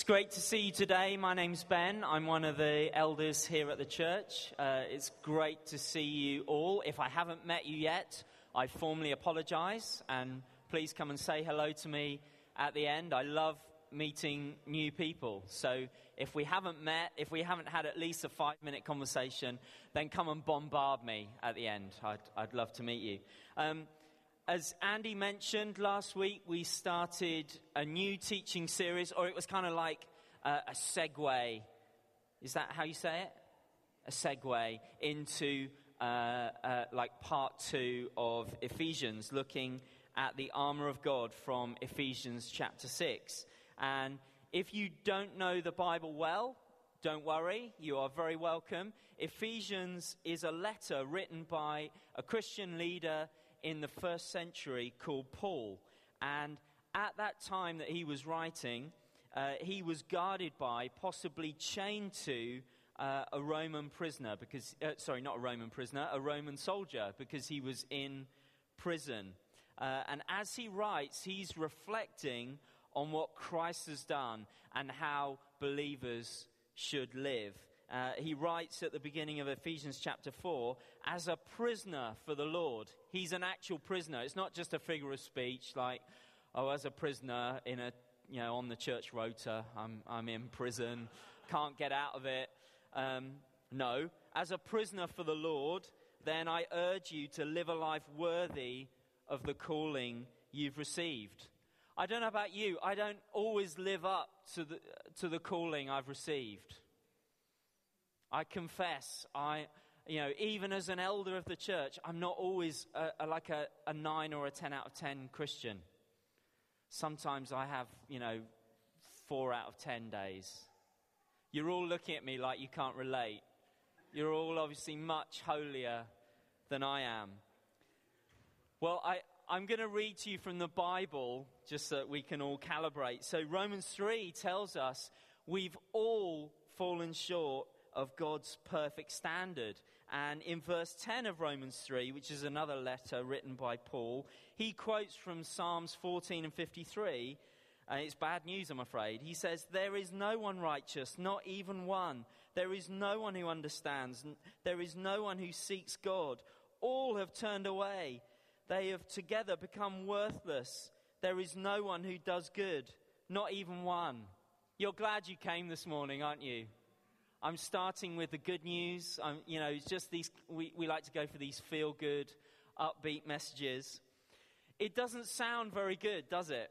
It's great to see you today. My name's Ben. I'm one of the elders here at the church. Uh, it's great to see you all. If I haven't met you yet, I formally apologize and please come and say hello to me at the end. I love meeting new people. So if we haven't met, if we haven't had at least a five minute conversation, then come and bombard me at the end. I'd, I'd love to meet you. Um, as Andy mentioned last week, we started a new teaching series, or it was kind of like a, segue. Is that how you say it? A segue into uh, uh, like part two of Ephesians, looking at the armor of God from Ephesians chapter 6. And if you don't know the Bible well, don't worry, you are very welcome. Ephesians is a letter written by a Christian leader in the first century called Paul. And at that time that he was writing, uh, he was guarded by, possibly chained to, uh, a Roman prisoner, because, uh, sorry, not a Roman prisoner, a Roman soldier, because he was in prison. Uh, and as he writes, he's reflecting on what Christ has done and how believers should live. Uh, he writes at the beginning of Ephesians chapter 4 as a prisoner for the Lord. He's an actual prisoner. It's not just a figure of speech like, oh, as a prisoner in a, you know, on the church rota, I'm, I'm in prison, can't get out of it. Um, no, as a prisoner for the Lord, then I urge you to live a life worthy of the calling you've received. I don't know about you, I don't always live up to the, to the calling I've received. I confess, I, you know, even as an elder of the church, I'm not always a, a, like a, a 9 or a 10 out of 10 Christian. Sometimes I have, you know, 4 out of 10 days. You're all looking at me like you can't relate. You're all obviously much holier than I am. Well, I, I'm going to read to you from the Bible just so that we can all calibrate. So, Romans 3 tells us we've all fallen short of God's perfect standard. And in verse 10 of Romans 3, which is another letter written by Paul, he quotes from Psalms 14 and 53. And it's bad news, I'm afraid. He says, There is no one righteous, not even one. There is no one who understands. There is no one who seeks God. All have turned away. They have together become worthless. There is no one who does good, not even one. You're glad you came this morning, aren't you? I'm starting with the good news. I'm, you know, it's just these, we, we like to go for these feel good, upbeat messages. It doesn't sound very good, does it?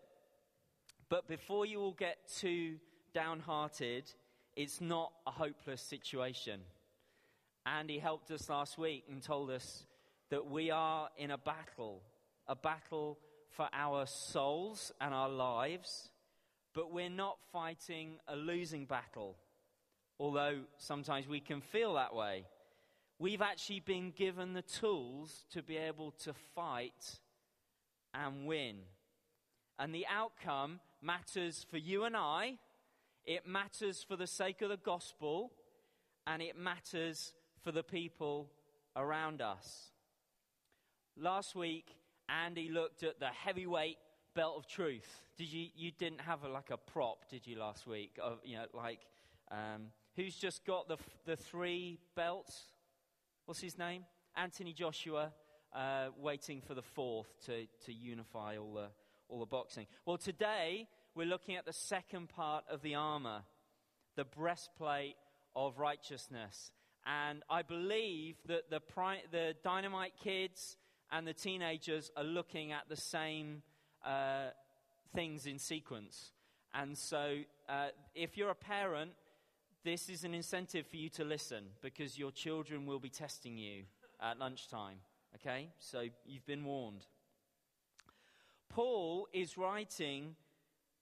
But before you all get too downhearted, it's not a hopeless situation. Andy helped us last week and told us that we are in a battle, a battle for our souls and our lives, but we're not fighting a losing battle although sometimes we can feel that way. We've actually been given the tools to be able to fight and win. And the outcome matters for you and I, it matters for the sake of the gospel, and it matters for the people around us. Last week, Andy looked at the heavyweight belt of truth. Did you? You didn't have a, like a prop, did you? Last week, of you know, like um, who's just got the, the three belts. What's his name? Anthony Joshua, uh, waiting for the fourth to, to unify all the, all the boxing. Well, today we're looking at the second part of the armor, the breastplate of righteousness. And I believe that the, pri- the dynamite kids and the teenagers are looking at the same uh, things in sequence. And so, uh, if you're a parent, this is an incentive for you to listen because your children will be testing you at lunchtime. Okay? So you've been warned. Paul is writing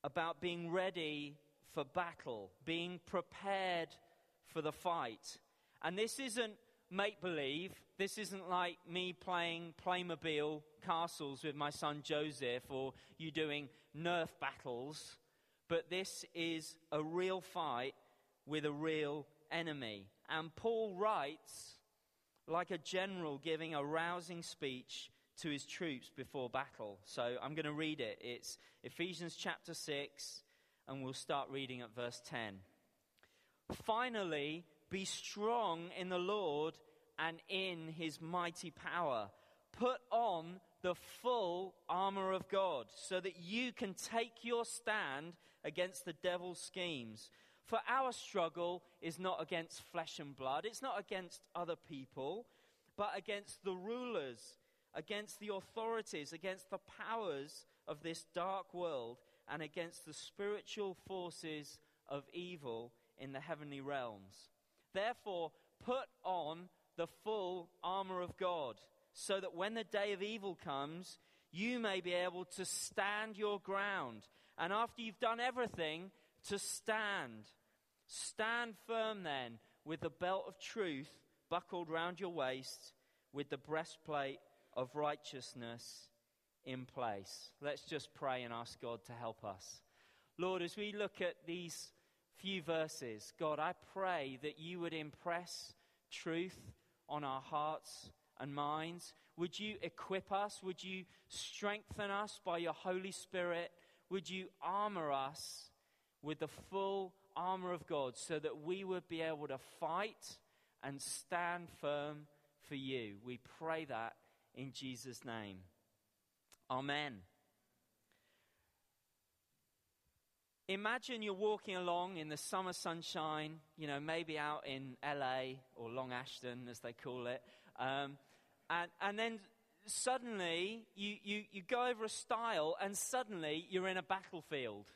about being ready for battle, being prepared for the fight. And this isn't make believe. This isn't like me playing Playmobil castles with my son Joseph or you doing Nerf battles. But this is a real fight with a real enemy. And Paul writes like a general giving a rousing speech to his troops before battle. So I'm going to read it. It's Ephesians chapter 6, and we'll start reading at verse 10. Finally, be strong in the Lord and in his mighty power. Put on the full armor of God so that you can take your stand against the devil's schemes. For our struggle is not against flesh and blood, it's not against other people, but against the rulers, against the authorities, against the powers of this dark world, and against the spiritual forces of evil in the heavenly realms. Therefore, put on the full armor of God, so that when the day of evil comes, you may be able to stand your ground. And after you've done everything, to stand. Stand firm then, with the belt of truth buckled round your waist, with the breastplate of righteousness in place. Let's just pray and ask God to help us. Lord, as we look at these few verses, God, I pray that you would impress truth on our hearts and minds. Would you equip us? Would you strengthen us by your Holy Spirit? Would you armor us with the full armor of God so that we would be able to fight and stand firm for you? We pray that in Jesus' name. Amen. Imagine you're walking along in the summer sunshine, you know, maybe out in LA or Long Ashton, as they call it. Um, and, and then suddenly you, you, you go over a stile and suddenly you're in a battlefield.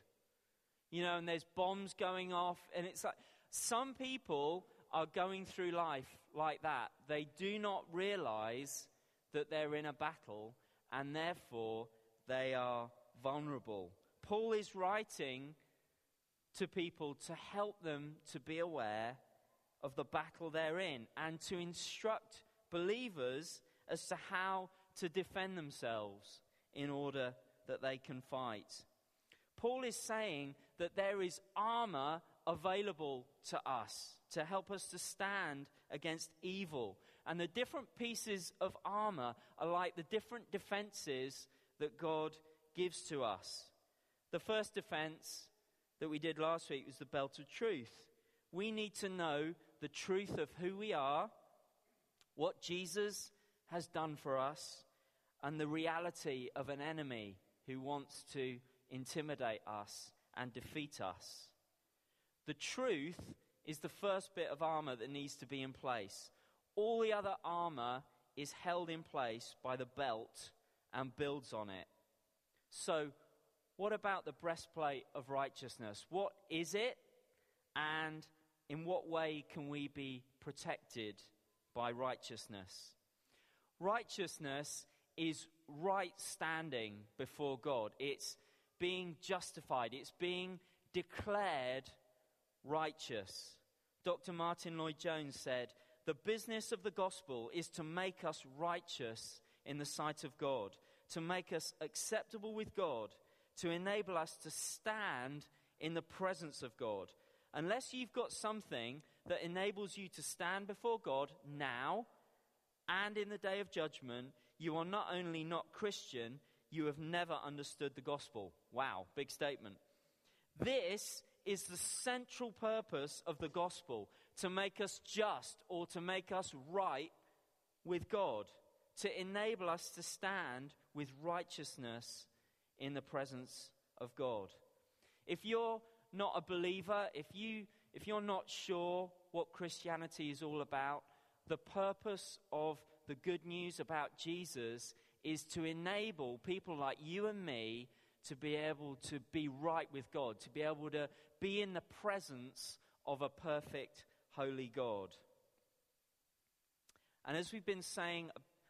You know, and there's bombs going off. And it's like some people are going through life like that. They do not realize that they're in a battle and therefore they are vulnerable. Paul is writing to people to help them to be aware of the battle they're in and to instruct believers as to how to defend themselves in order that they can fight. Paul is saying that there is armor available to us to help us to stand against evil. And the different pieces of armor are like the different defenses that God gives to us. The first defense that we did last week was the belt of truth. We need to know the truth of who we are, what Jesus has done for us, and the reality of an enemy who wants to intimidate us and defeat us. The truth is the first bit of armor that needs to be in place. All the other armor is held in place by the belt and builds on it. So, what about the breastplate of righteousness? What is it? And in what way can we be protected by righteousness? Righteousness is right standing before God. It's being justified. It's being declared righteous. Dr. Martyn Lloyd-Jones said, The business of the gospel is to make us righteous in the sight of God, to make us acceptable with God, to enable us to stand in the presence of God. Unless you've got something that enables you to stand before God now and in the day of judgment, you are not only not Christian, you have never understood the gospel. Wow, big statement. This is the central purpose of the gospel to make us just or to make us right with God, to enable us to stand with righteousness in the presence of God. If you're not a believer, if, you, if you're not sure what Christianity is all about, the purpose of the good news about Jesus is to enable people like you and me to be able to be right with God, to be able to be in the presence of a perfect, holy God. And as we've been saying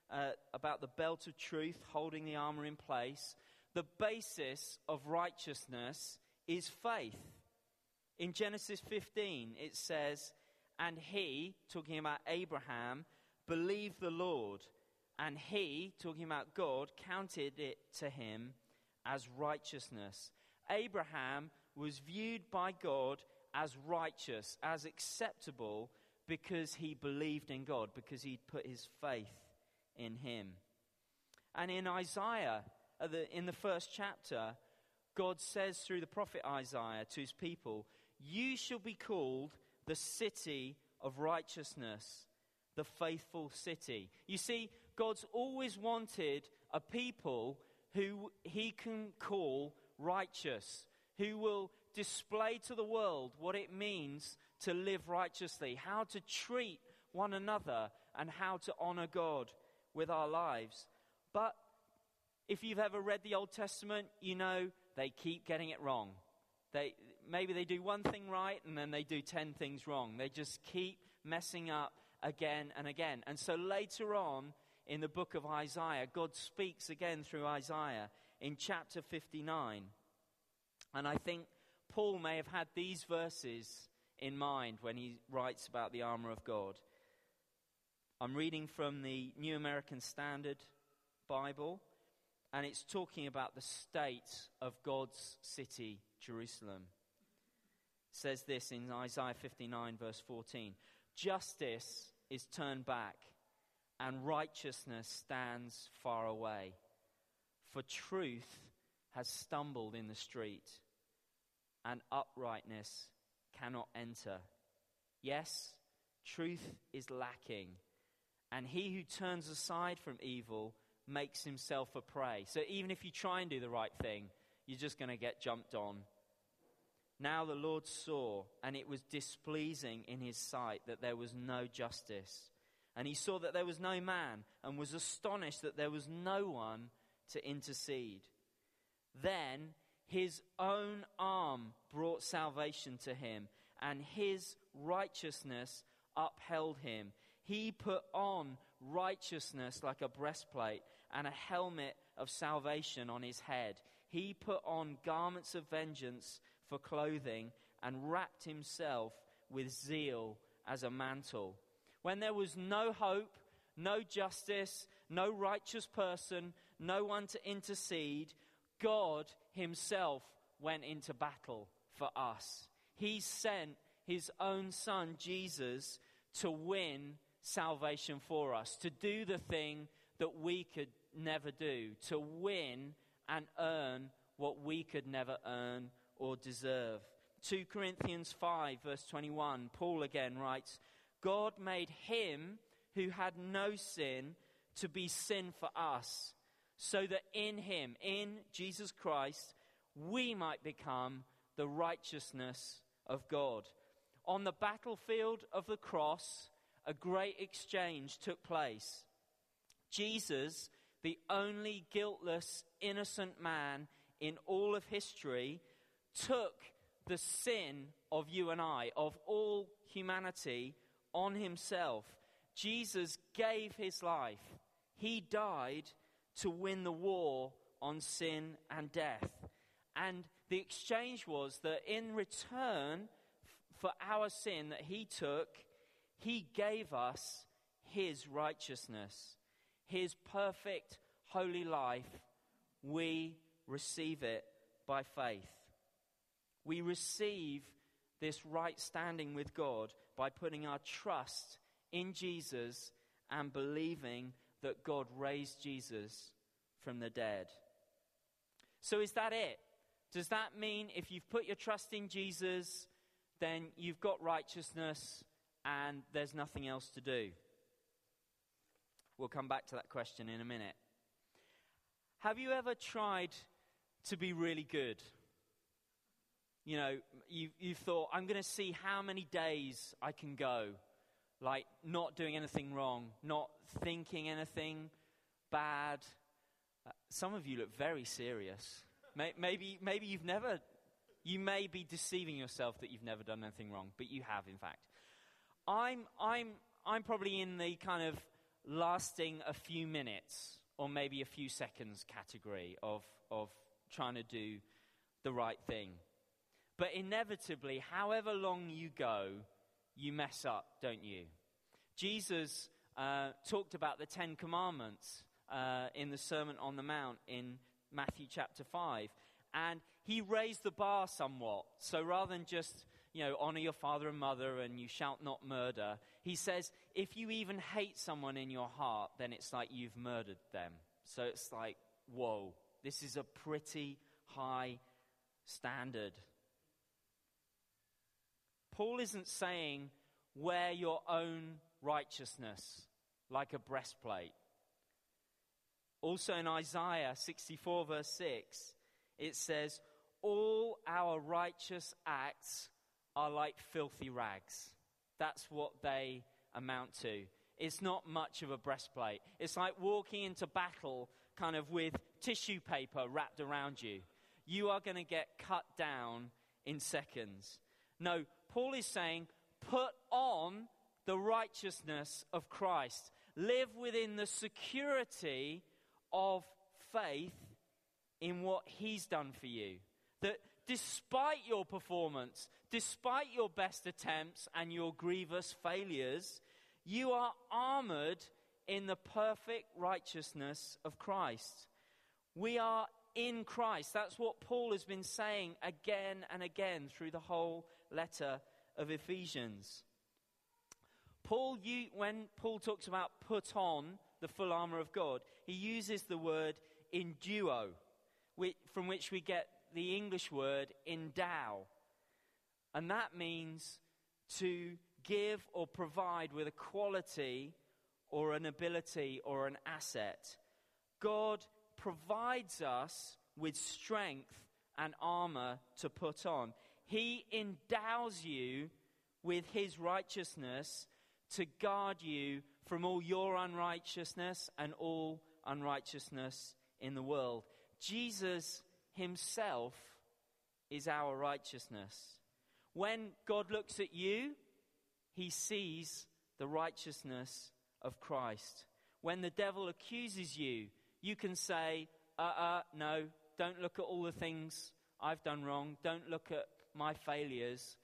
uh, about the belt of truth holding the armor in place, the basis of righteousness is faith. In Genesis 15, it says, And he, talking about Abraham, believed the Lord, and he, talking about God, counted it to him as righteousness. Abraham was viewed by God as righteous, as acceptable, because he believed in God, because he'd put his faith in him. And in Isaiah, in the first chapter, God says through the prophet Isaiah to his people, You shall be called the city of righteousness, the faithful city. You see, God's always wanted a people who he can call righteous, who will display to the world what it means to live righteously, how to treat one another, and how to honor God with our lives. But if you've ever read the Old Testament, you know they keep getting it wrong. They, maybe they do one thing right and then they do 10 things wrong. They just keep messing up again and again. And so later on in the book of Isaiah, God speaks again through Isaiah in chapter 59. And I think Paul may have had these verses in mind when he writes about the armor of God. I'm reading from the New American Standard Bible, and it's talking about the state of God's city, Jerusalem. It says this in Isaiah 59, verse 14 Justice is turned back, and righteousness stands far away. For truth has stumbled in the street, and uprightness cannot enter. Yes, truth is lacking, and he who turns aside from evil makes himself a prey. So even if you try and do the right thing, you're just going to get jumped on. Now the Lord saw, and it was displeasing in his sight that there was no justice. And he saw that there was no man, and was astonished that there was no one to intercede. Then his own arm brought salvation to him, and his righteousness upheld him. He put on righteousness like a breastplate and a helmet of salvation on his head. He put on garments of vengeance for clothing and wrapped himself with zeal as a mantle. When there was no hope, no justice, no righteous person, no one to intercede, God Himself went into battle for us. He sent His own Son, Jesus, to win salvation for us, to do the thing that we could never do, to win and earn what we could never earn or deserve. 2 Corinthians 5, verse 21, Paul again writes, God made him who had no sin to be sin for us, so that in him, in Jesus Christ, we might become the righteousness of God. On the battlefield of the cross, a great exchange took place. Jesus, the only guiltless, innocent man in all of history, took the sin of you and I, of all humanity, on himself. Jesus gave his life. He died to win the war on sin and death. And the exchange was that in return for our sin that he took, he gave us his righteousness, his perfect holy life. We receive it by faith. We receive this right standing with God by putting our trust in Jesus and believing that God raised Jesus from the dead. So, is that it? Does that mean if you've put your trust in Jesus, then you've got righteousness and there's nothing else to do? We'll come back to that question in a minute. Have you ever tried to be really good? You know, you, you thought, I'm going to see how many days I can go, like not doing anything wrong, not thinking anything bad. Uh, some of you look very serious. maybe, maybe you've never, you may be deceiving yourself that you've never done anything wrong, but you have, in fact. I'm, I'm, I'm probably in the kind of lasting a few minutes or maybe a few seconds category of, of trying to do the right thing. But inevitably, however long you go, you mess up, don't you? Jesus uh, talked about the Ten Commandments uh, in the Sermon on the Mount in Matthew chapter 5. And he raised the bar somewhat. So rather than just, you know, honor your father and mother and you shalt not murder, he says, if you even hate someone in your heart, then it's like you've murdered them. So it's like, whoa, this is a pretty high standard. Paul isn't saying wear your own righteousness like a breastplate. Also in Isaiah 64, verse 6, it says, All our righteous acts are like filthy rags. That's what they amount to. It's not much of a breastplate. It's like walking into battle kind of with tissue paper wrapped around you. You are going to get cut down in seconds. No, Paul is saying, put on the righteousness of Christ. Live within the security of faith in what he's done for you. That despite your performance, despite your best attempts and your grievous failures, you are armored in the perfect righteousness of Christ. We are in Christ. That's what Paul has been saying again and again through the whole letter of Ephesians. Paul, when Paul talks about put on the full armor of God, he uses the word enduo, from which we get the English word endow. And that means to give or provide with a quality or an ability or an asset. God provides us with strength and armor to put on. He endows you with his righteousness to guard you from all your unrighteousness and all unrighteousness in the world. Jesus himself is our righteousness. When God looks at you, he sees the righteousness of Christ. When the devil accuses you, you can say, uh uh, no, don't look at all the things I've done wrong. Don't look at my failures.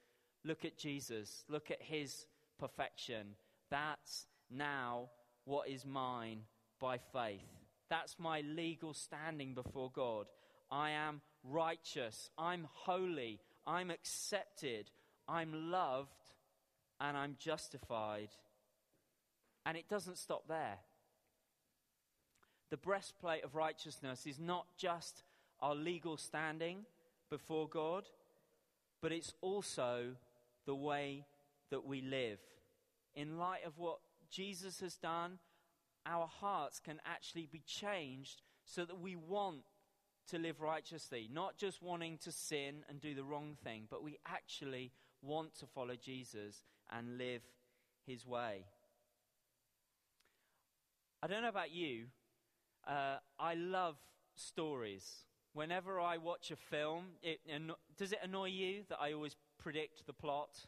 Look at Jesus. Look at his perfection. That's now what is mine by faith. That's my legal standing before God. I am righteous. I'm holy. I'm accepted. I'm loved. And I'm justified. And it doesn't stop there. The breastplate of righteousness is not just our legal standing before God, but it's also the way that we live. In light of what Jesus has done, our hearts can actually be changed so that we want to live righteously, not just wanting to sin and do the wrong thing, but we actually want to follow Jesus and live his way. I don't know about you, uh, I love stories. Whenever I watch a film, it, does it annoy you that I always predict the plot?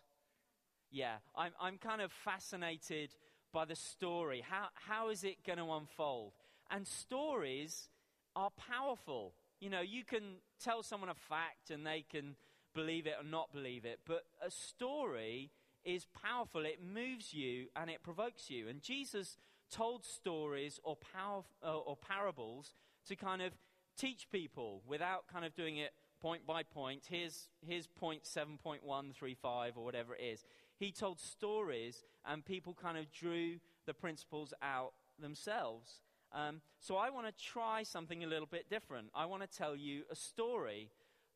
Yeah, I'm, I'm kind of fascinated by the story. How, how is it going to unfold? And stories are powerful. You know, you can tell someone a fact and they can believe it or not believe it, but a story is powerful. It moves you and it provokes you. And Jesus told stories or, power, or parables to kind of teach people without kind of doing it point by point. Here's, here's point 7.135 or whatever it is. He told stories and people kind of drew the principles out themselves. Um, so I want to try something a little bit different. I want to tell you a story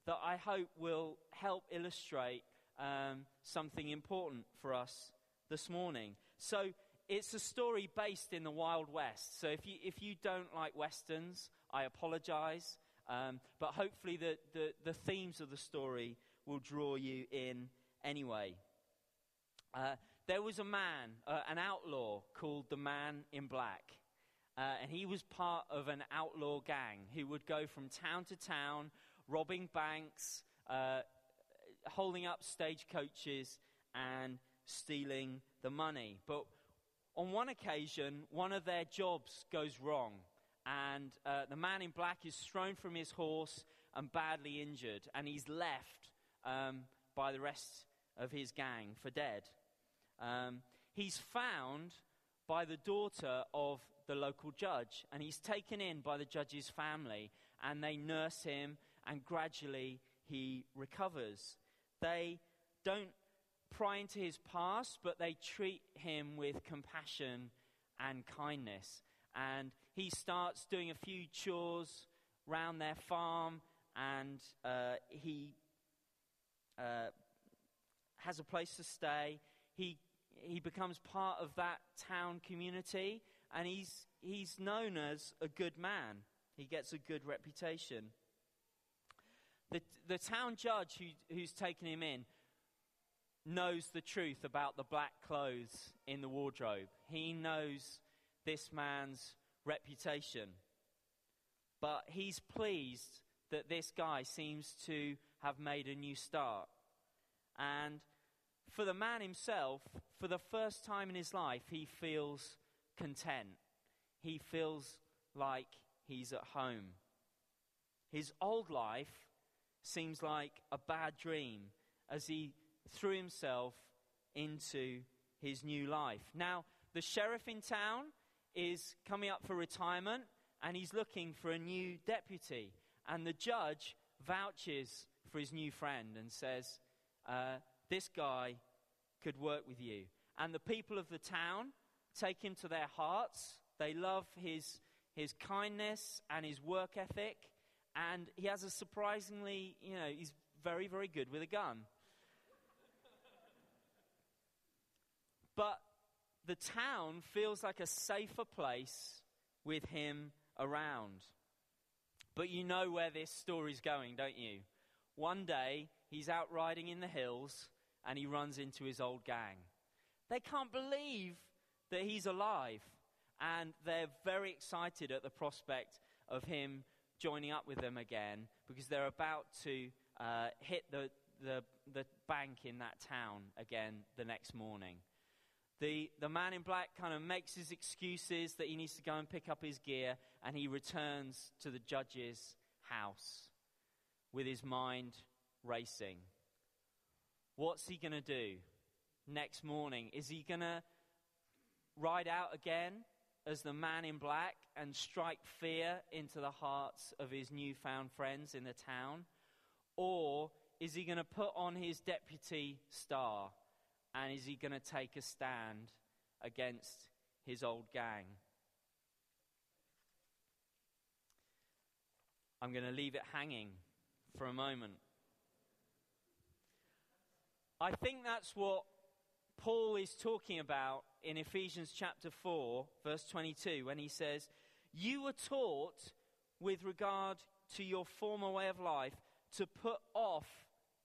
that I hope will help illustrate um, something important for us this morning. So it's a story based in the Wild West. So if you, if you don't like Westerns, I apologize. Um, but hopefully, the, the, the, themes of the story will draw you in anyway. Uh, there was a man, uh, an outlaw called the Man in Black. Uh, and he was part of an outlaw gang who would go from town to town, robbing banks, uh, holding up stagecoaches, and stealing the money. But on one occasion, one of their jobs goes wrong, and uh, the man in black is thrown from his horse and badly injured, and he's left um, by the rest of his gang for dead. Um, he's found by the daughter of the local judge, and he's taken in by the judge's family, and they nurse him, and gradually he recovers. They don't pry into his past, but they treat him with compassion and kindness. And he starts doing a few chores round their farm, and uh, he uh, has a place to stay. He, he becomes part of that town community, and he's, he's known as a good man. He gets a good reputation. The, the town judge who, who's taken him in knows the truth about the black clothes in the wardrobe. He knows this man's reputation. But he's pleased that this guy seems to have made a new start. And for the man himself, for the first time in his life, he feels content. He feels like he's at home. His old life seems like a bad dream as he threw himself into his new life. Now, the sheriff in town is coming up for retirement and he's looking for a new deputy. And the judge vouches for his new friend and says, uh, This guy could work with you. And the people of the town take him to their hearts. They love his, his kindness and his work ethic. And he has a surprisingly, you know, he's very, very good with a gun. but the town feels like a safer place with him around. But you know where this story's going, don't you? One day, he's out riding in the hills and he runs into his old gang. They can't believe that he's alive and they're very excited at the prospect of him joining up with them again because they're about to uh, hit the, the, the bank in that town again the next morning. The, the man in black kind of makes his excuses that he needs to go and pick up his gear, and he returns to the judge's house with his mind racing. What's he going to do next morning? Is he going to ride out again as the man in black and strike fear into the hearts of his newfound friends in the town? Or is he going to put on his deputy star and is he going to take a stand against his old gang? I'm going to leave it hanging for a moment. I think that's what Paul is talking about in Ephesians chapter 4, verse 22, when he says, You were taught with regard to your former way of life to put off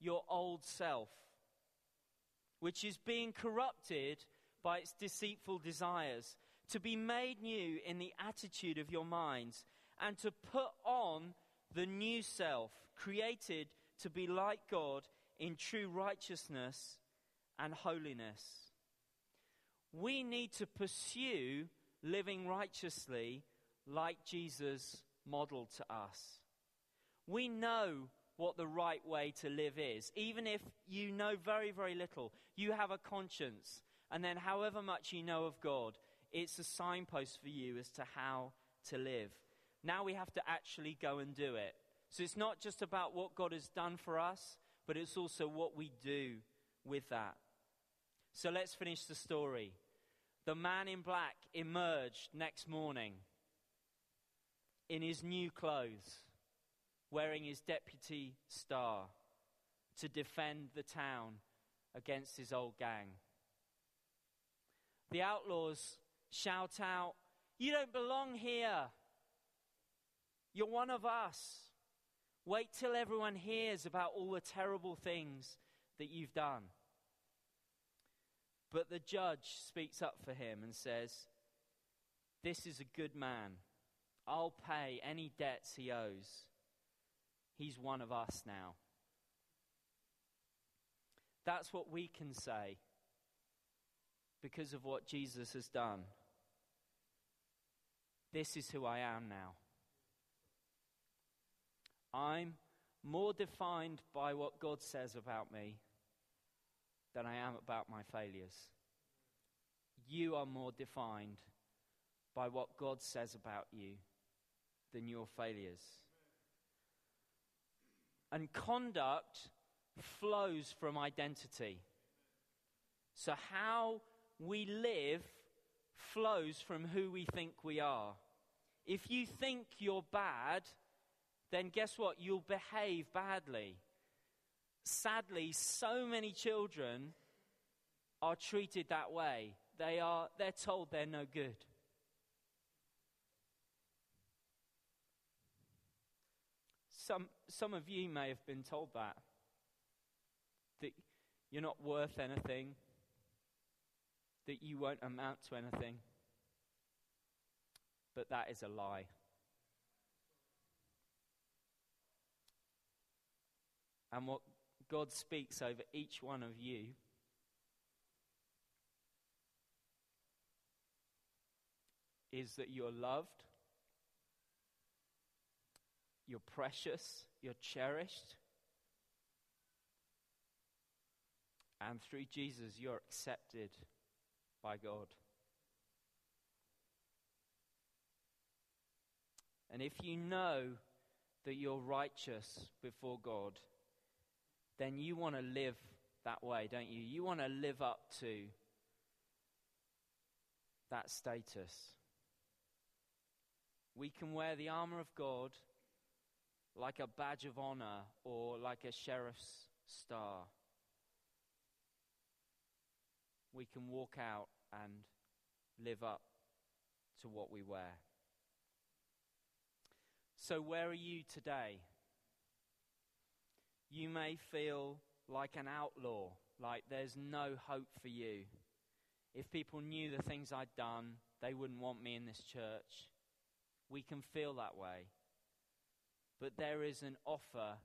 your old self which is being corrupted by its deceitful desires, to be made new in the attitude of your minds, and to put on the new self, created to be like God in true righteousness and holiness. We need to pursue living righteously like Jesus modeled to us. We know what the right way to live is. Even if you know very, very little, you have a conscience. And then, however much you know of God, it's a signpost for you as to how to live. Now we have to actually go and do it. So it's not just about what God has done for us, but it's also what we do with that. So let's finish the story. The man in black emerged next morning in his new clothes wearing his deputy star to defend the town against his old gang. The outlaws shout out, You don't belong here. You're one of us. Wait till everyone hears about all the terrible things that you've done. But the judge speaks up for him and says, This is a good man. I'll pay any debts he owes. He's one of us now. That's what we can say because of what Jesus has done. This is who I am now. I'm more defined by what God says about me than I am about my failures. You are more defined by what God says about you than your failures. And conduct flows from identity. So, how we live flows from who we think we are. If you think you're bad, then guess what? You'll behave badly. Sadly, so many children are treated that way. They are, they're told they're no good. Some, some of you may have been told that. That you're not worth anything, that you won't amount to anything. But that is a lie. And what God speaks over each one of you is that you're loved, you're precious, you're cherished, and through Jesus, you're accepted by God. And if you know that you're righteous before God, then you want to live that way, don't you? You want to live up to that status. We can wear the armor of God like a badge of honor or like a sheriff's star. We can walk out and live up to what we wear. So, where are you today? You may feel like an outlaw, like there's no hope for you. If people knew the things I'd done, they wouldn't want me in this church. We can feel that way. But there is an offer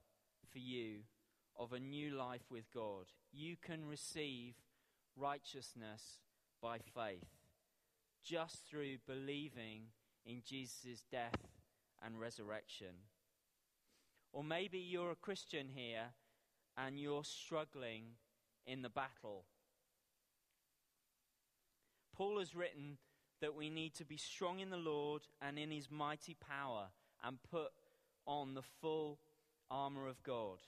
for you of a new life with God. You can receive righteousness by faith just through believing in Jesus' death and resurrection. Or maybe you're a Christian here and you're struggling in the battle. Paul has written that we need to be strong in the Lord and in his mighty power and put on the full armor of God.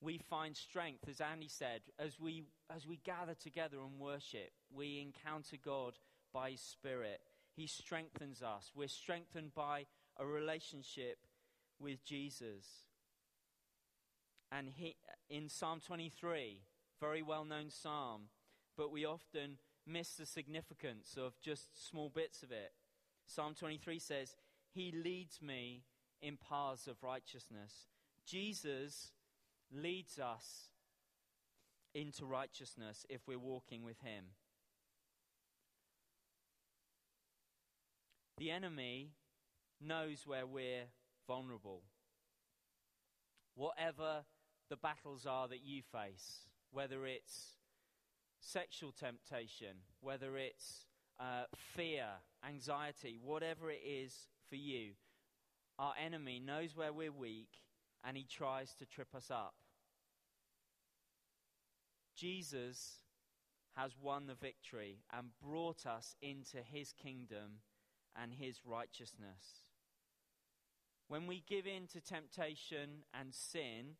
We find strength, as Andy said, as we, as we gather together and worship. We encounter God by his Spirit. He strengthens us. We're strengthened by a relationship with Jesus. And he, in Psalm 23, very well known psalm, but we often miss the significance of just small bits of it. Psalm 23 says, He leads me in paths of righteousness. Jesus leads us into righteousness if we're walking with Him. The enemy knows where we're vulnerable. Whatever the battles are that you face, whether it's sexual temptation, whether it's uh, fear, anxiety, whatever it is for you, our enemy knows where we're weak and he tries to trip us up. Jesus has won the victory and brought us into his kingdom and his righteousness. When we give in to temptation and sin,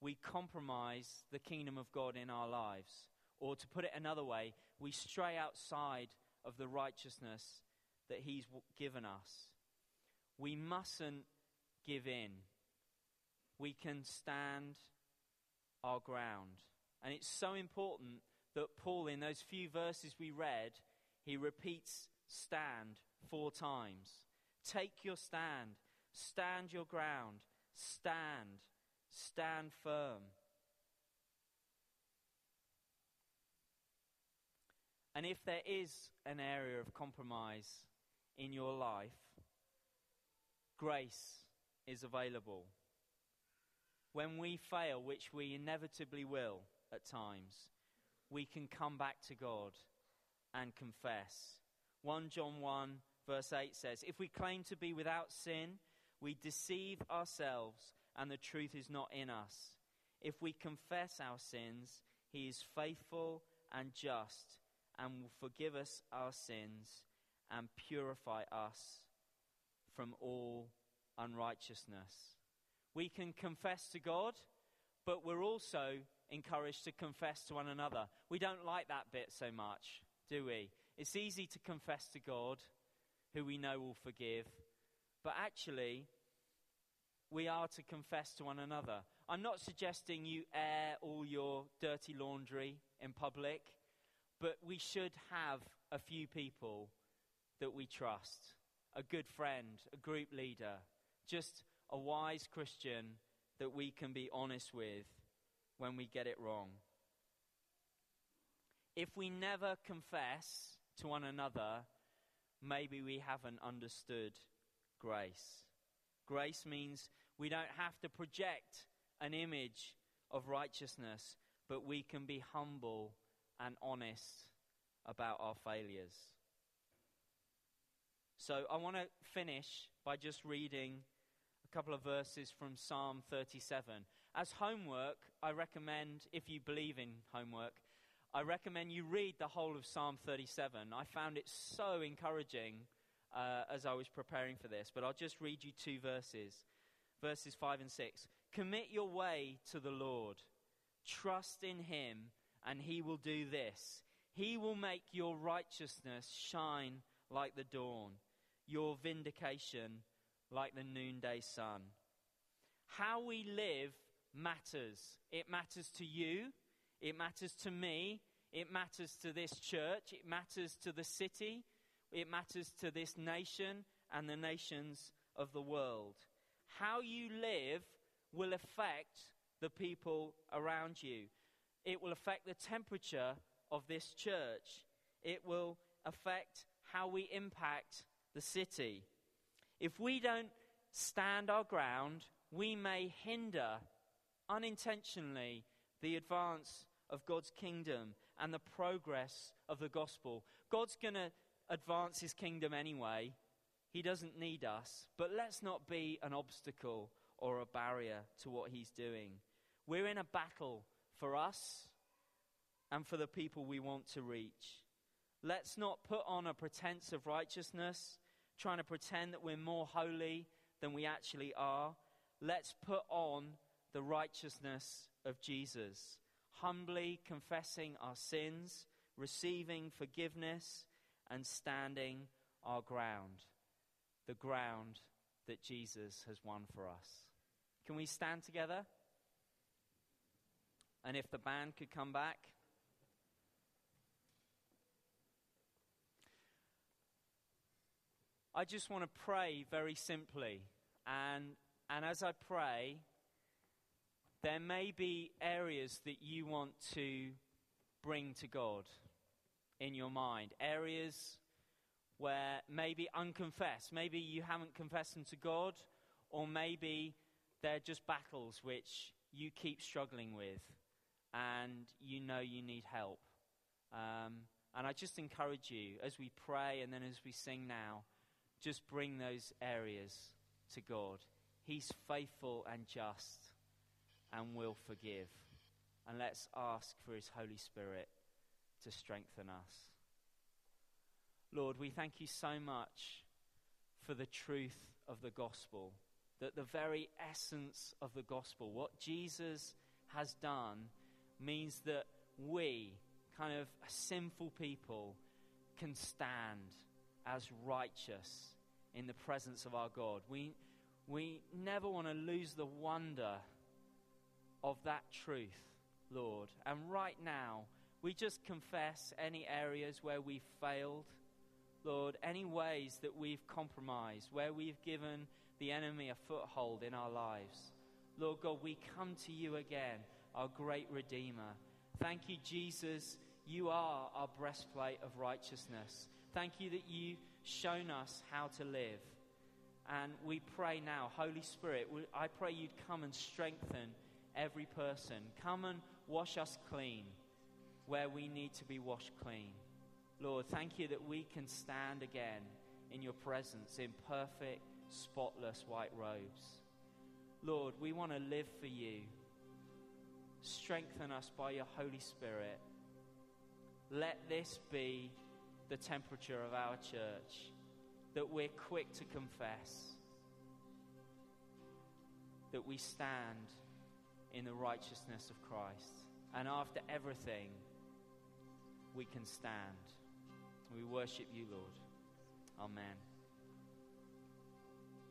we compromise the kingdom of God in our lives. Or to put it another way, we stray outside of the righteousness that He's given us. We mustn't give in. We can stand our ground. And it's so important that Paul, in those few verses we read, he repeats stand four times. Take your stand. Stand your ground. Stand. Stand firm. And if there is an area of compromise in your life, grace is available. When we fail, which we inevitably will at times, we can come back to God and confess. 1 John 1, verse 8 says, If we claim to be without sin, we deceive ourselves and the truth is not in us. If we confess our sins, he is faithful and just and will forgive us our sins and purify us from all unrighteousness. We can confess to God, but we're also encouraged to confess to one another. We don't like that bit so much, do we? It's easy to confess to God, who we know will forgive, but actually, we are to confess to one another. I'm not suggesting you air all your dirty laundry in public, but we should have a few people that we trust a good friend, a group leader, just a wise Christian that we can be honest with when we get it wrong. If we never confess to one another, maybe we haven't understood grace. Grace means we don't have to project an image of righteousness, but we can be humble and honest about our failures. So I want to finish by just reading a couple of verses from Psalm 37. As homework, I recommend, if you believe in homework, I recommend you read the whole of Psalm 37. I found it so encouraging uh, as I was preparing for this, but I'll just read you two verses verses 5 and 6. Commit your way to the Lord, trust in him, and he will do this. He will make your righteousness shine like the dawn, your vindication like the noonday sun. How we live matters. It matters to you, it matters to me, it matters to this church, it matters to the city, it matters to this nation and the nations of the world. How you live will affect the people around you. It will affect the temperature of this church. It will affect how we impact the city. If we don't stand our ground, we may hinder unintentionally the advance of God's kingdom and the progress of the gospel. God's going to advance his kingdom anyway. He doesn't need us. But let's not be an obstacle or a barrier to what he's doing. We're in a battle for us and for the people we want to reach. Let's not put on a pretense of righteousness, trying to pretend that we're more holy than we actually are. Let's put on the righteousness of Jesus, humbly confessing our sins, receiving forgiveness, and standing our ground, the ground that Jesus has won for us. Can we stand together? And if the band could come back. I just want to pray very simply. And, and as I pray, there may be areas that you want to bring to God in your mind, areas where maybe unconfessed, maybe you haven't confessed them to God, or maybe they're just battles which you keep struggling with and you know you need help. Um, and I just encourage you as we pray and then as we sing now, just bring those areas to God. He's faithful and just and will forgive. And let's ask for His Holy Spirit to strengthen us. Lord, we thank you so much for the truth of the gospel, that the very essence of the gospel, what Jesus has done, means that we, kind of sinful people, can stand as righteous in the presence of our God. We, we never want to lose the wonder of that truth, Lord. And right now, we just confess any areas where we've failed. Lord, any ways that we've compromised, where we've given the enemy a foothold in our lives. Lord God, we come to you again, our great Redeemer. Thank you, Jesus. You are our breastplate of righteousness. Thank you that you've shown us how to live. And we pray now, Holy Spirit, I pray you'd come and strengthen every person. Come and wash us clean where we need to be washed clean. Lord, thank you that we can stand again in your presence in perfect, spotless white robes. Lord, we want to live for you. Strengthen us by your Holy Spirit. Let this be the temperature of our church, that we're quick to confess, that we stand in the righteousness of Christ. And after everything, we can stand. We worship you, Lord. Amen.